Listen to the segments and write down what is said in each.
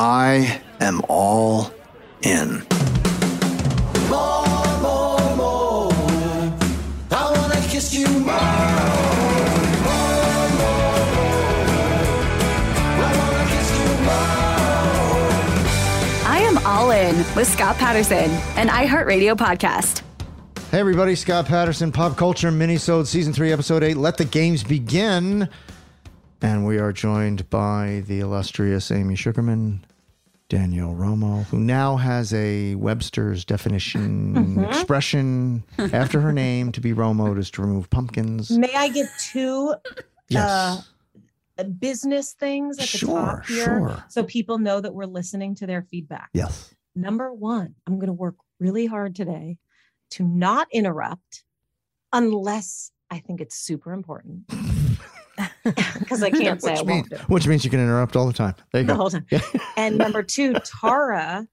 I am all in. More, more, more. I wanna kiss you more. More, more, more. I wanna kiss you more. I am all in with Scott Patterson, an iHeartRadio podcast. Hey everybody, Scott Patterson, Pop Culture Minisode Season 3, Episode 8. Let the games begin. And we are joined by the illustrious Amy Sugarman, Danielle Romo, who now has a Webster's definition expression after her name to be Romo is to remove pumpkins. May I get two Yes. uh, business things at the Sure, top here sure. so people know that we're listening to their feedback? yes. Number one, I'm going to work really hard today to not interrupt unless I think it's super important. Because I can't say I which, won't means, which means you can interrupt all the time. There you the go. whole time. And number two, Tara,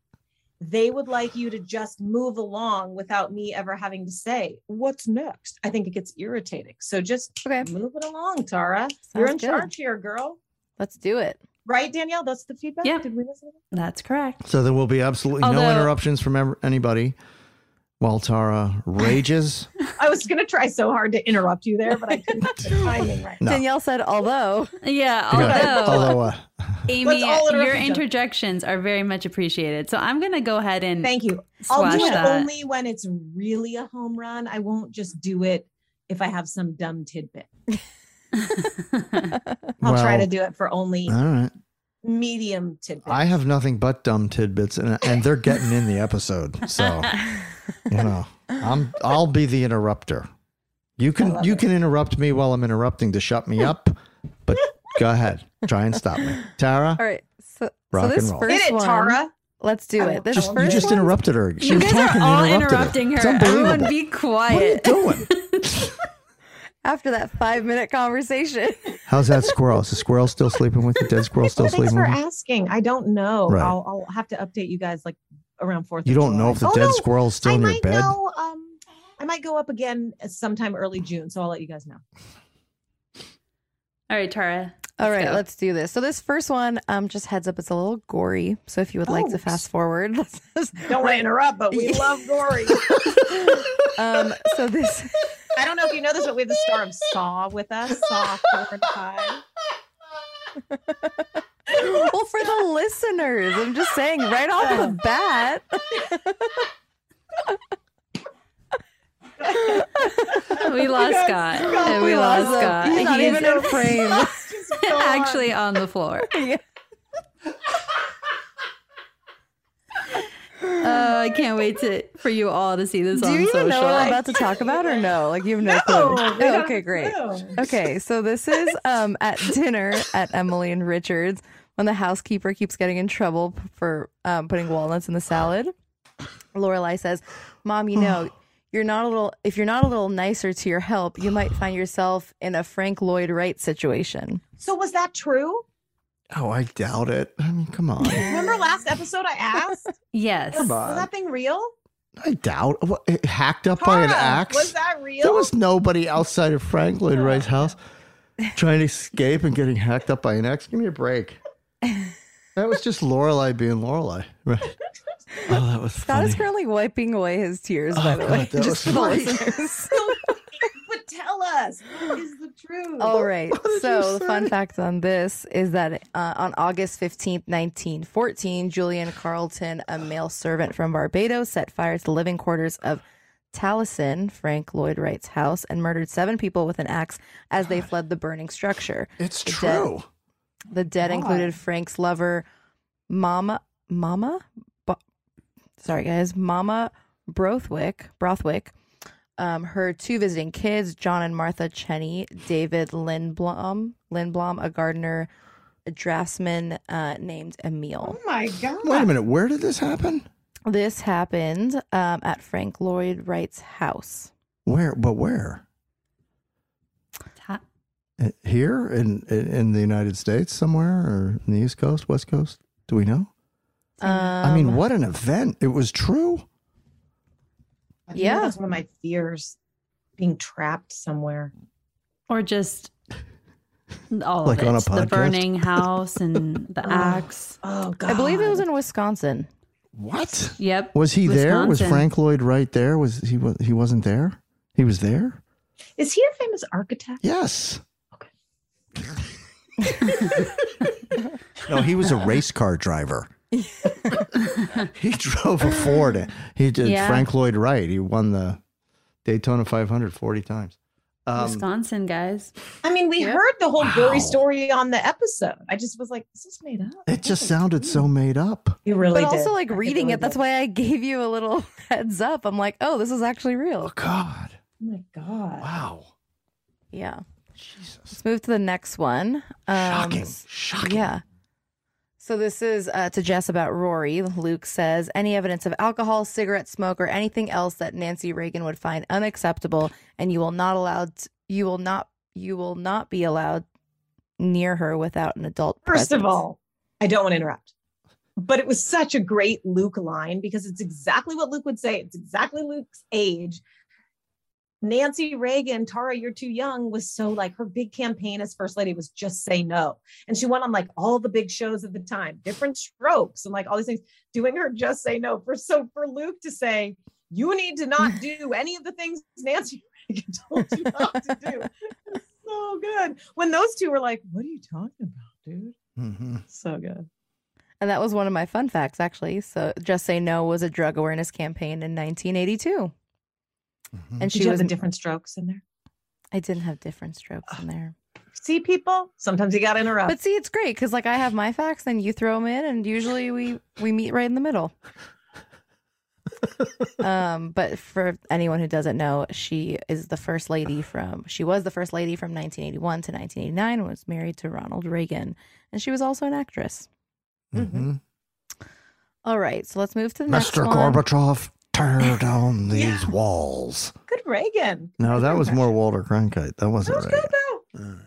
they would like you to just move along without me ever having to say, What's next? I think it gets irritating. So just Okay. move it along, Tara. You're in good. charge here, girl. Let's do it. Right, Danielle? That's the feedback? Yeah. Did we listen? to That's correct. So there will be absolutely no interruptions from ever, anybody while Tara rages. I was going to try so hard to interrupt you there, but I couldn't get the timing right. No. Danielle said, although. Yeah, although Although, uh, Amy, Let's all interrupt your interjections are very much appreciated. So I'm gonna go ahead and Thank you. I'll do it that. only when it's really a home run. I won't just do it if I have some dumb tidbit. I'll try to do it for only all right. medium tidbits. I have nothing but dumb tidbits, and and they're getting in the episode. So you know, I'm I'll be the interrupter. You can you it. can interrupt me while I'm interrupting to shut me up, but go ahead, try and stop me, Tara. All right. So, Rock so this and roll. first Hit it, one, Tara. let's do it. This Just, first you just one- interrupted her. She You was guys talking. are all you interrupted interrupting It's her. unbelievable. Everyone be what are you quiet. doing? after that five minute conversation. How's that squirrel? Is the squirrel still sleeping with you? Dead squirrel still Well, thanks sleeping for with asking. I don't know. Right. I'll, I'll have to update you guys like around fourth. You don't know if the oh, dead no, squirrel is still I in your bed? know. Um, I might go up again sometime early June, so I'll let you guys know. All right, Tara. All right, let's go. let's do this. So this first one, um, just heads up, it's a little gory. So if you would like to Oh. fast forward, Don't want to interrupt, but we love gory. um, so this, I don't know if you know this, but we have the star of Saw with us. Saw four and five. well, for the listeners, I'm just saying right off the bat. We lost Scott. And we lost him. Scott. He's not He even is in frame. actually on the floor. Uh, I can't wait to for you all to see this Do on you even social. know what I'm about to talk about or no? Like you have no, clue. we Oh, okay, great. clue. Okay, so this is um at dinner at Emily and Richards when the housekeeper keeps getting in trouble p- for um, putting walnuts in the salad. Lorelai says, "Mom, you know." You're not a little. If you're not a little nicer to your help, you might find yourself in a Frank Lloyd Wright situation. So was that true? Oh, I doubt it. I mean, come on. Remember last episode I asked? Yes. Come Was on. that thing real? I doubt. What, it hacked up by an Tara, axe? Was that real? There was nobody outside of Frank Lloyd Wright's house trying to escape and getting hacked up by an axe. Give me a break. That was just Lorelai being Lorelai. Right. Oh, that was Scott funny. is currently wiping away his tears, by Oh, the way, God, that just was for the funny. listeners. but tell us, what is the truth? All right. So the fun fact on this is that uh, on August 15th, 1914, Julian Carlton, a male servant from Barbados, set fire to the living quarters of Taliesin, Frank Lloyd Wright's house, and murdered seven people with an axe as they fled the burning structure. It's The true. The dead God. included Frank's lover, Mama, Mama, Bo- sorry guys, Mama Brothwick, Brothwick, um, her two visiting kids, John and Martha Cheney, David Lindblom, Lindblom, a gardener, a draftsman uh, named Emil. Oh my god! Wait a minute. Where did this happen? This happened um, at Frank Lloyd Wright's house. Where? But where? Ta- Uh, Here in, in in the United States, somewhere, or in the East Coast, West Coast? Do we know? Um, I mean, what an event! It was true. I think Yeah. that's one of my fears, being trapped somewhere. or just all Like of it. on a podcast? the burning house and the Oh. axe. Oh god! I believe it was in Wisconsin. What Yep. was he there? Was Frank Lloyd Wright there? Was he? Was he wasn't there? He was there. Is he a famous architect? Yes. no, he was a race car driver. he drove a Ford. He did Yeah. Frank Lloyd Wright. He won the Daytona 500 40 times. Um, Wisconsin guys. I mean, we Yep. heard the whole Wow. gory story on the episode. I just was like, this "Is made up?" it just sounded so made up. You really but did. also like I think reading really it, that's why I gave you a little heads up. I'm like, oh, this is actually real. Oh. God! Oh my god! Wow! Yeah. Jesus! Let's move to the next one. Um, Shocking! Shocking! Yeah. So this is uh, to Jess about Rory. Luke says any evidence of alcohol, cigarette smoke, or anything else that Nancy Reagan would find unacceptable, and you will not allowed. You will not. You will not be allowed near her without an adult. First of all, I don't want to interrupt, but it was such a great Luke line because it's exactly what Luke would say. It's exactly Luke's age. Nancy Reagan, Tara, you're too young, was so like her big campaign as first lady was just say no. And she went on like all the big shows at the time, Diff'rent Strokes and like all these things, doing her just say no. For so for Luke to say, you need to not do any of the things Nancy Reagan told you not to do. So good. When those two were like, what are you talking about, dude? hmm So good. and that was one of my fun facts actually. So just say no was a drug awareness campaign in 1982, Mhm. and Did she you have was. the Diff'rent Strokes in there? I didn't have Diff'rent Strokes in there. See, people, sometimes you got to interrupt. But see, it's great because like I have my facts, then you throw them in, and usually we we meet right in the middle. um, but for anyone who doesn't know, she is the first lady from. She was the first lady from 1981 to 1989. and Was married to Ronald Reagan, and she was also an actress. Mm-hmm. All right, so let's move to the next Mr. one. Gorbachev, tear down these walls. Good Reagan. No, that was more Walter Cronkite. That wasn't That was Reagan. good though.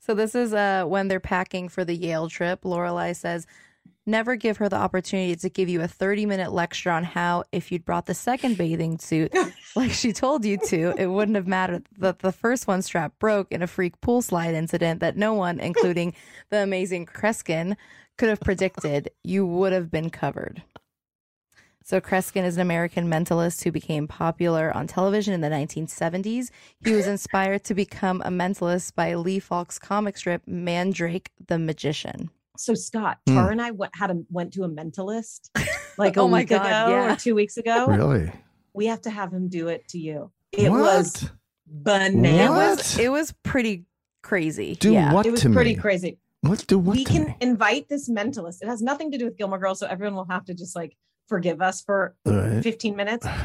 So this is uh when they're packing for the Yale trip. Lorelai says, "Never give her the opportunity to give you a 30-minute lecture on how if you'd brought the second bathing suit like she told you to, it wouldn't have mattered that the first one strap broke in a freak pool slide incident that no one, including the amazing Kreskin, could have predicted. You would have been covered." So Kreskin is an American mentalist who became popular on television in the 1970s. He was inspired to become a mentalist by Lee Falk's comic strip Mandrake the Magician. So Scott. Hmm. Tara and I went, had a, went to a mentalist like a Oh my week God, ago yeah. or two weeks ago. Really? We have to have him do it to you. It What? was It bananas. was it was pretty crazy. Do yeah. what It was to pretty me? crazy. What do what we to can me? invite this mentalist. It has nothing to do with Gilmore Girls, so everyone will have to just like forgive us for Right. 15 minutes.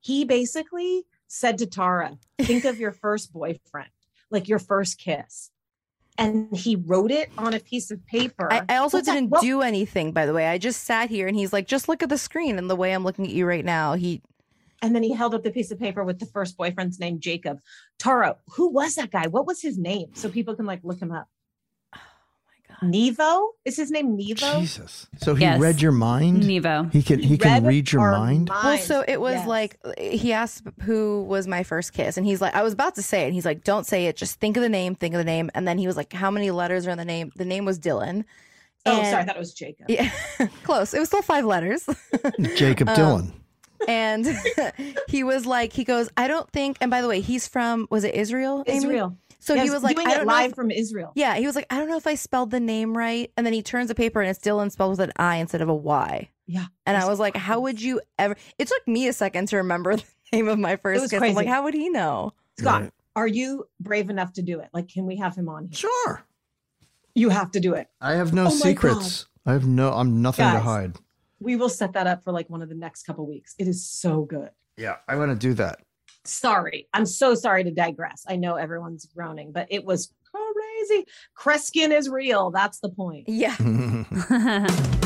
He basically said to Tara, think of your first boyfriend, like your first kiss. And he wrote it on a piece of paper. I, I also What's didn't what- do anything, by the way. I just sat here and he's like, just look at the screen. And the way I'm looking at you right now, he And then he held up the piece of paper with the first boyfriend's name, Jacob. Tara, who was that guy? What was his name? So people can like look him up. My God. Nevo? Is his name Nevo? Jesus. So he Yes. read your mind? Nevo. He can he can read read your our mind? Well, minds. so it was Yes. like he asked who was my first kiss, and he's like, I was about to say it, and he's like, don't say it, just think of the name, think of the name, and then he was like, how many letters are in the name? The name was Dylan. Oh, And- sorry, I thought it was Jacob. Yeah, close. It was still five letters. Jacob Um, Dylan. And he was like, he goes, I don't think. And by the way, he's from was it Israel? Amy? Israel. So he was like, doing I it don't know live if- from Israel. Yeah, he was like, I don't know if I spelled the name right. And then he turns the paper and it's Dylan spelled with an I instead of a Y. Yeah. And I It's was like, how would you ever? It took me a second to remember the name of my first was kiss. I'm like, how would he know? Scott, Right. are you brave enough to do it? Like, can we have him on here? Sure. You have to do it. I have no Oh secrets. I have no I'm nothing to hide. We will set that up for like one of the next couple weeks. It is so good. Yeah, I want to do that. Sorry. I'm so sorry to digress. I know everyone's groaning, but it was crazy. Kreskin is real. That's the point. Yeah.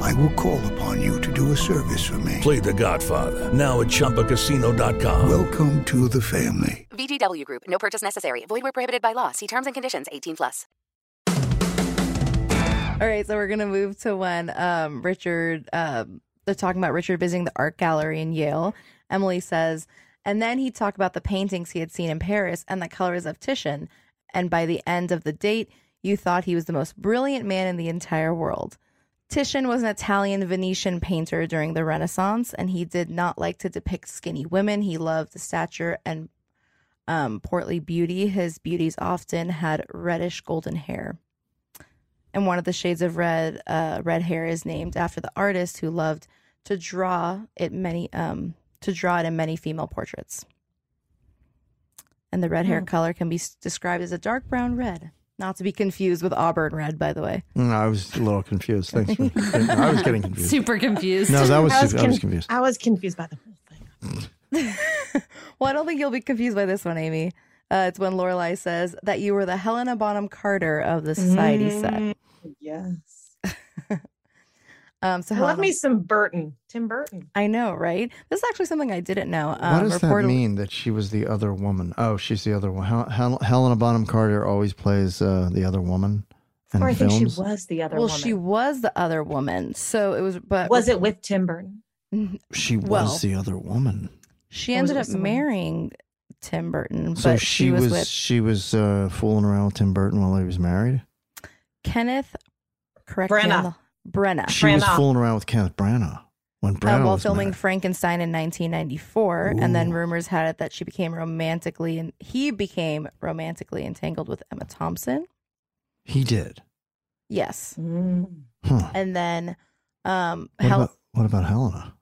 I will call upon you to do a service for me. Play The Godfather now at ChumbaCasino.com. Welcome to the family. VGW Group. No purchase necessary. Void where prohibited by law. See terms and conditions. 18 plus. All right, so we're gonna move to when um, Richard um, they're talking about Richard visiting the art gallery in Yale. Emily says, and then he talked about the paintings he had seen in Paris and the colors of Titian. And by the end of the date, you thought he was the most brilliant man in the entire world. Titian was an Italian Venetian painter during the Renaissance, and he did not like to depict skinny women. He loved the stature and um, portly beauty. His beauties often had reddish golden hair and one of the shades of red uh, red hair is named after the artist who loved to draw it many um, to draw it in many female portraits and the red hair Hmm. color can be described as a dark brown red not to be confused with auburn red by the way Mm, I was a little confused. Thanks. For, I was getting confused. Super confused. No, that was I was, I was confused. I was confused by the whole thing. well i don't think you'll be confused by this one amy uh, it's when lorelai says that you were the helena bonham carter of the society set Mm, Yes. Um so I love me some Burton. Tim Burton. i know right this is actually something i didn't know um, what does that mean that she was the other woman? Oh, she's the other one. Hel- Hel- Helena Bonham Carter always plays uh, the other woman in Or I think films. she was the other woman. well woman. she was the other woman so it was but was it with Tim Burton? She was well, the other woman. She Or ended up with someone marrying Tim Burton, So but she, was, with she was uh, fooling around with Tim Burton while he was married. Kenneth. Correct me on the- Branagh. She was fooling around with Kenneth Branagh when Uh, while was filming married. Frankenstein in 1994, and then rumors had it that she became romantically and he became romantically entangled with Emma Thompson. He did. Yes, Mm. Huh. and then um, What, Hel- about, what about Helena?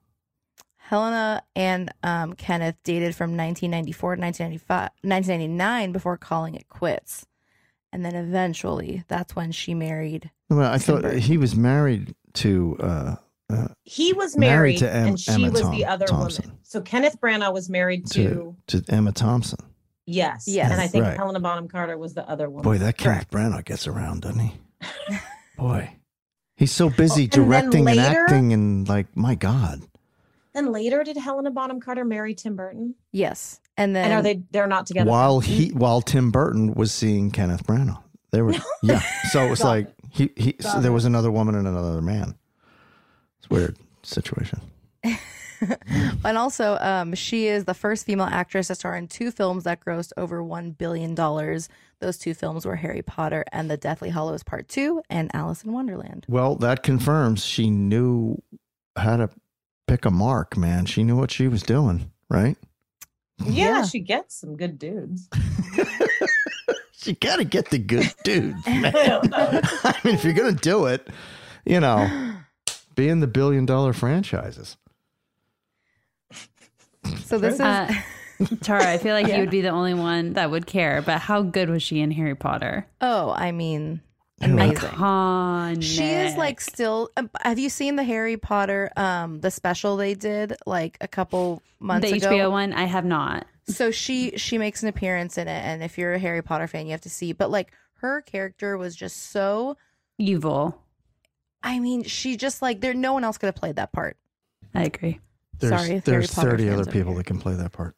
Helena and um, Kenneth dated from 1994 to 1995, 1999 before calling it quits. And then eventually, that's when she married. Well, I Tim thought he was married to. Uh, uh, He was Married married, to Em- and she Emma was Thom- the other Thompson. woman. So Kenneth Branagh was married to, to to Emma Thompson. yes, Yes. and I think Right. Helena Bonham Carter was the other woman. Boy, that Kenneth Branagh gets around, doesn't he? Boy, he's so busy Oh, directing and later- acting, and like, my God, Then later, did Helena Bonham Carter marry Tim Burton? Yes, and then and are they? They're not together. while he while Tim Burton was seeing Kenneth Branagh, they were yeah. So it was Got like he he. So there was another woman and another man. It's a weird situation. and also, um, she is the first female actress to star in two films that grossed over one billion dollars. Those two films were Harry Potter and The Deathly Hallows Part Two and Alice in Wonderland. Well, that confirms she knew how to pick a mark. Man, she knew what she was doing, right? yeah, she gets some good dudes. You got to get the good dudes, man. I mean, if you're gonna do it, you know, be in the billion dollar franchises. So this is Uh, Tara, I feel like Yeah. you would be the only one that would care. But how good was she in Harry Potter? oh, I mean, Amazing. amazing. Iconic. She is like still. um, Have you seen the Harry Potter um the special they did like a couple months the ago? HBO one. I have not. so she she makes an appearance in it, and if you're a Harry Potter fan, you have to see. But like her character was just so evil. I mean, she just like there. No one else could have played that part. I agree. There's, Sorry, if Harry there's 30 other people here. that can play that part.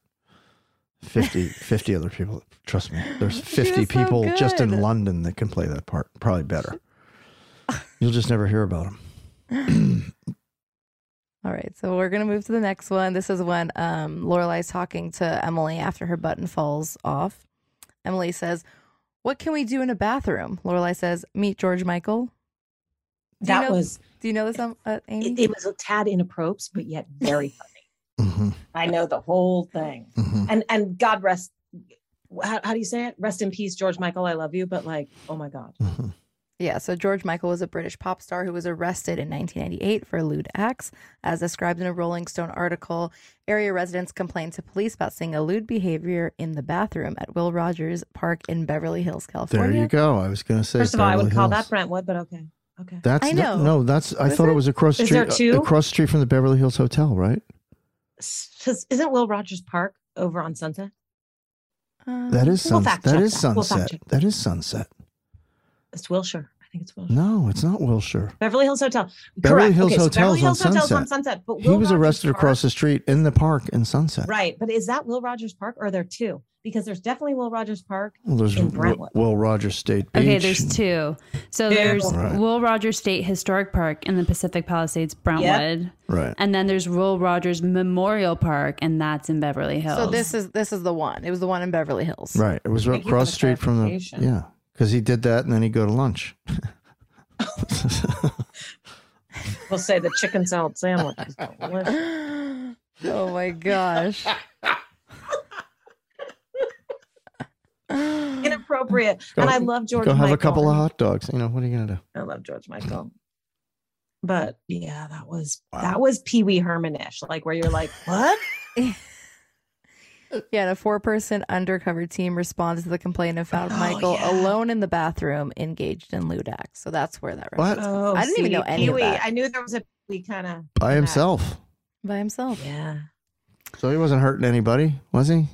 50, 50 other people. Trust me. There's 50 was so people just in. London that can play that part. Probably better. You'll just never hear about them. All right, so we're gonna move to the next one. This is when um, Lorelai's talking to Emily after her button falls off. Emily says, "What can we do in a bathroom?" Lorelai says, "Meet George Michael." Do you That know- was- Do you know this, um, uh, Amy? It, it was a tad inappropriate, but yet very funny. Mm-hmm. I know the whole thing. And and God rest. How, how do you say it? Rest in peace, George Michael. I love you, but like, oh my God. Yeah, so George Michael was a British pop star who was arrested in 1998 for lewd acts. As described in a Rolling Stone article, area residents complained to police about seeing a lewd behavior in the bathroom at Will Rogers Park in Beverly Hills, California. There California. you go. I was going to say. First of all, I would Beverly call that Brentwood, but okay. Okay. That's I no- know. No, that's. I Is thought it it? was across Is street. there two? Across the street from the Beverly Hills Hotel, right? S- Isn't Will Rogers Park over on Sunset? Um, that is We'll sun- fact That check. We'll sunset. that is sunset. It's Wilshire. I think it's Wilshire. No, it's not Wilshire. Beverly Hills Hotel. Beverly Correct. Hills okay, so Beverly Hills on Hotel's Sunset. on Sunset. But he was Rogers arrested Park- across the street in the park in Sunset. Right, but is that Will Rogers Park or are there two? Because there's definitely Will Rogers Park Well, there's in Will, Brentwood. Will Rogers State Beach. Okay, there's two. So Two. there's Right. Will Rogers State Historic Park in the Pacific Palisades, Brentwood. Right. And then there's Will Rogers Memorial Park, and that's in Beverly Hills. So this is this is the one. It was the one in Beverly Hills. Right. It was Thank across the the street from the. clarification. Yeah. Because he did that and then he'd go to lunch. We'll say the chicken salad sandwich is delicious. Oh my gosh. Inappropriate. Go- and I love George Go have Michael. a couple of hot dogs. You know, what are you going to do? I love George Michael. But yeah, that was that was Pee Wee Herman-ish, like where you're like, what? Yeah, and a four-person undercover team responded to the complaint and found Oh, Michael yeah. alone in the bathroom, engaged in lewd. So that's where that. What? Oh, I didn't even know any of Pee-wee. that I knew there was a Pee kind of By himself. by himself. Yeah, So he wasn't hurting anybody, was he?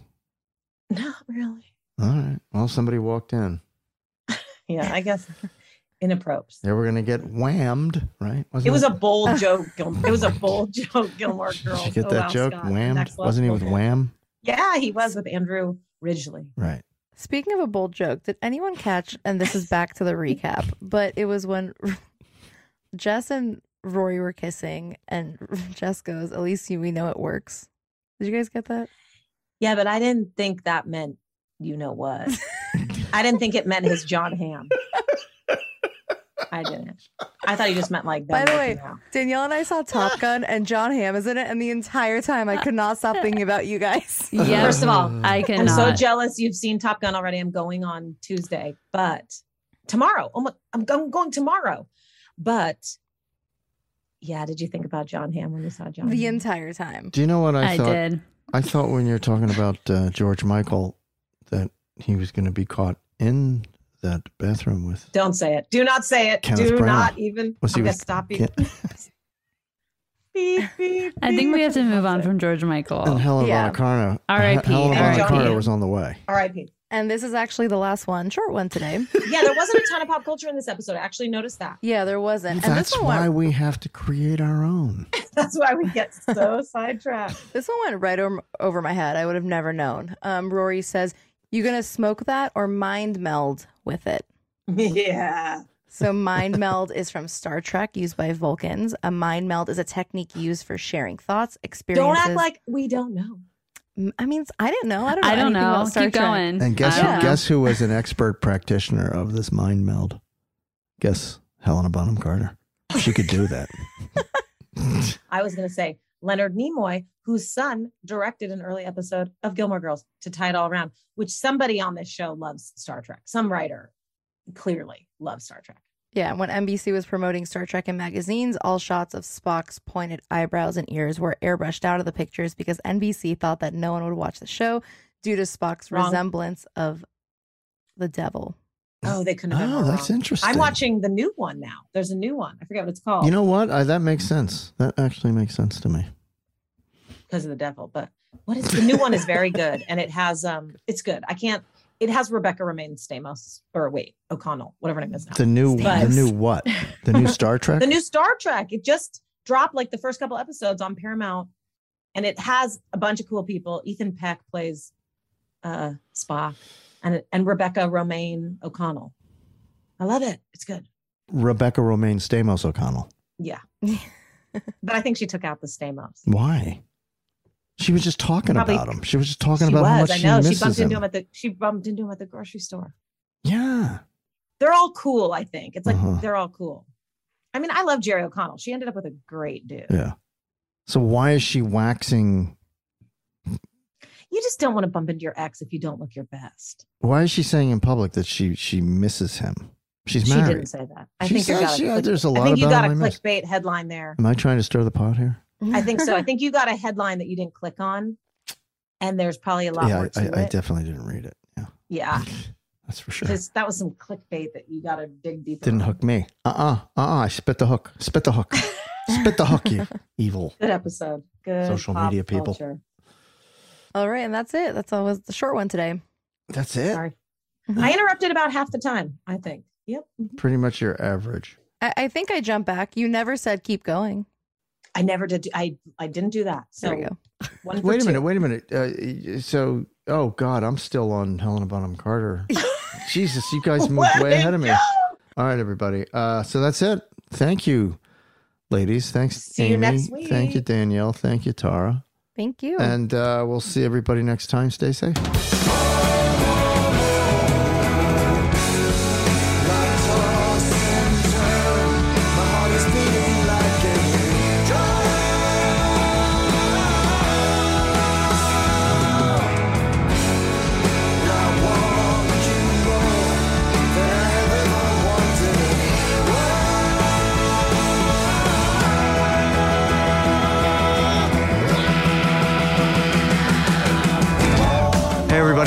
not really. All right. Well, somebody walked in. Yeah, I guess inappropriate. They were going to get whammed, right? Wasn't It was a bold joke. Gil- It was a oh bold joke. Gilmore Girls. Did you get Oh, that wow, joke? Scott, Whammed? Wasn't he with level. Wham? Yeah, he was with Andrew Ridgeley. Right. Speaking of a bold joke, did anyone catch? And this is back to the recap, but it was when Jess and Rory were kissing, and Jess goes, "At least we know it works." Did you guys get that? Yeah, but I didn't think that meant you know what. I didn't think it meant his Jon Hamm. I didn't. I thought he just meant like. That. By the way, out. Danielle and I saw Top Gun, and Jon Hamm is in it, and the entire time I could not stop thinking about you guys. Yeah. First of all, I can. I'm so jealous you've seen Top Gun already. I'm going on Tuesday, but tomorrow. Oh my, I'm going, going tomorrow. But yeah, did you think about Jon Hamm when you saw John? the Hamm? entire time. Do you know what I, I thought? did. I thought when you're talking about uh, George Michael that he was going to be caught in that bathroom with. Don't say it. Do not say it. Kenneth Do Branagh. not even. Was he I'm gonna with stop you. Ken- Beep, beep, I think we have to move on from George Michael. And Helen Yeah. Bonaccarno. R.I.P. Helen And Johnny Bonaccarno Depp. was on the way. R.I.P. And this is actually the last one, short one today. Yeah, there wasn't a ton of pop culture in this episode. I actually noticed that. yeah, there wasn't. and That's this one why went, we have to create our own. That's why we get so sidetracked. this one went right over, over my head. I would have never known. Um, Rory says, "You gonna smoke that or mind meld with it?" Yeah. So mind meld is from Star Trek, used by Vulcans. A mind meld is a technique used for sharing thoughts, experiences. Don't act like we don't know. M- I mean, I didn't know. I don't know. I don't know. Keep Trek. going. And guess who, know. guess who was an expert practitioner of this mind meld? Guess Helena Bonham Carter. She could do that. I was going to say Leonard Nimoy, whose son directed an early episode of Gilmore Girls to tie it all around, which somebody on this show loves Star Trek. Some writer clearly loves Star Trek. Yeah, when NBC was promoting Star Trek in magazines, all shots of Spock's pointed eyebrows and ears were airbrushed out of the pictures because NBC thought that no one would watch the show due to Spock's Wrong. resemblance of the devil. Oh, they couldn't have Oh, that's wrong. interesting. I'm watching the new one now. There's a new one. I forget what it's called. You know what? I, that makes sense. That actually makes sense to me. because of the devil. But what is the new one is very good, and it has um, it's good. I can't. It has Rebecca Romijn Stamos, or wait, O'Connell, whatever her name is now. The new, But- the new what? The new Star Trek. The new Star Trek. It just dropped like the first couple episodes on Paramount, and it has a bunch of cool people. Ethan Peck plays uh, Spock, and and Rebecca Romijn O'Connell. I love it. It's good. Rebecca Romijn Stamos O'Connell. Yeah, but I think she took out the Stamos. Why? She was just talking Probably- about him. She was just talking she about how was. much I know. she She, misses bumped him. into him at the. She bumped into him at the grocery store. yeah. They're all cool. I think it's like Uh-huh. they're all cool. I mean, I love Jerry O'Connell. She ended up with a great dude. Yeah. So why is she waxing? You just don't want to bump into your ex if you don't look your best. Why is she saying in public that she she misses him? She's she married. didn't say that. I She think said got she- click- there's a I lot think you got a I clickbait headline there. Am I trying to stir the pot here? I think so. I think you got a headline that you didn't click on, and there's probably a lot yeah, more I, I, I it. definitely didn't read it. Yeah, yeah, that's for sure. This- that was some clickbait that you got to dig deeper. Didn't on. hook me. Uh uh-uh, uh. I spit the hook. Spit the hook. spit the hook. You evil. Good episode. Good Social media people. culture. All right, and that's it. That's always the short one today. That's it. Sorry, I interrupted about half the time. I think. Yep. Pretty much your average. I, I think I jumped back. You never said keep going. I never did. I I didn't do that. So There we go. One for Wait a minute. Wait a minute. Uh, so, oh God, I'm still on Helena Bonham Carter. Jesus, you guys moved way ahead of me. All right, everybody. Uh, so that's it. Thank you, ladies. Thanks, See you Amy. next Thank you. Danielle. Thank you, Tara. Thank you. And uh, we'll see everybody next time. Stay safe.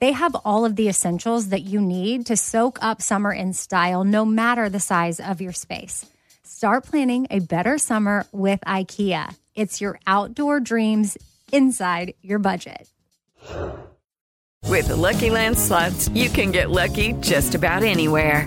they have all of the essentials that you need to soak up summer in style, no matter the size of your space. Start planning a better summer with IKEA. It's your outdoor dreams inside your budget. With Lucky Land slots, you can get lucky just about anywhere.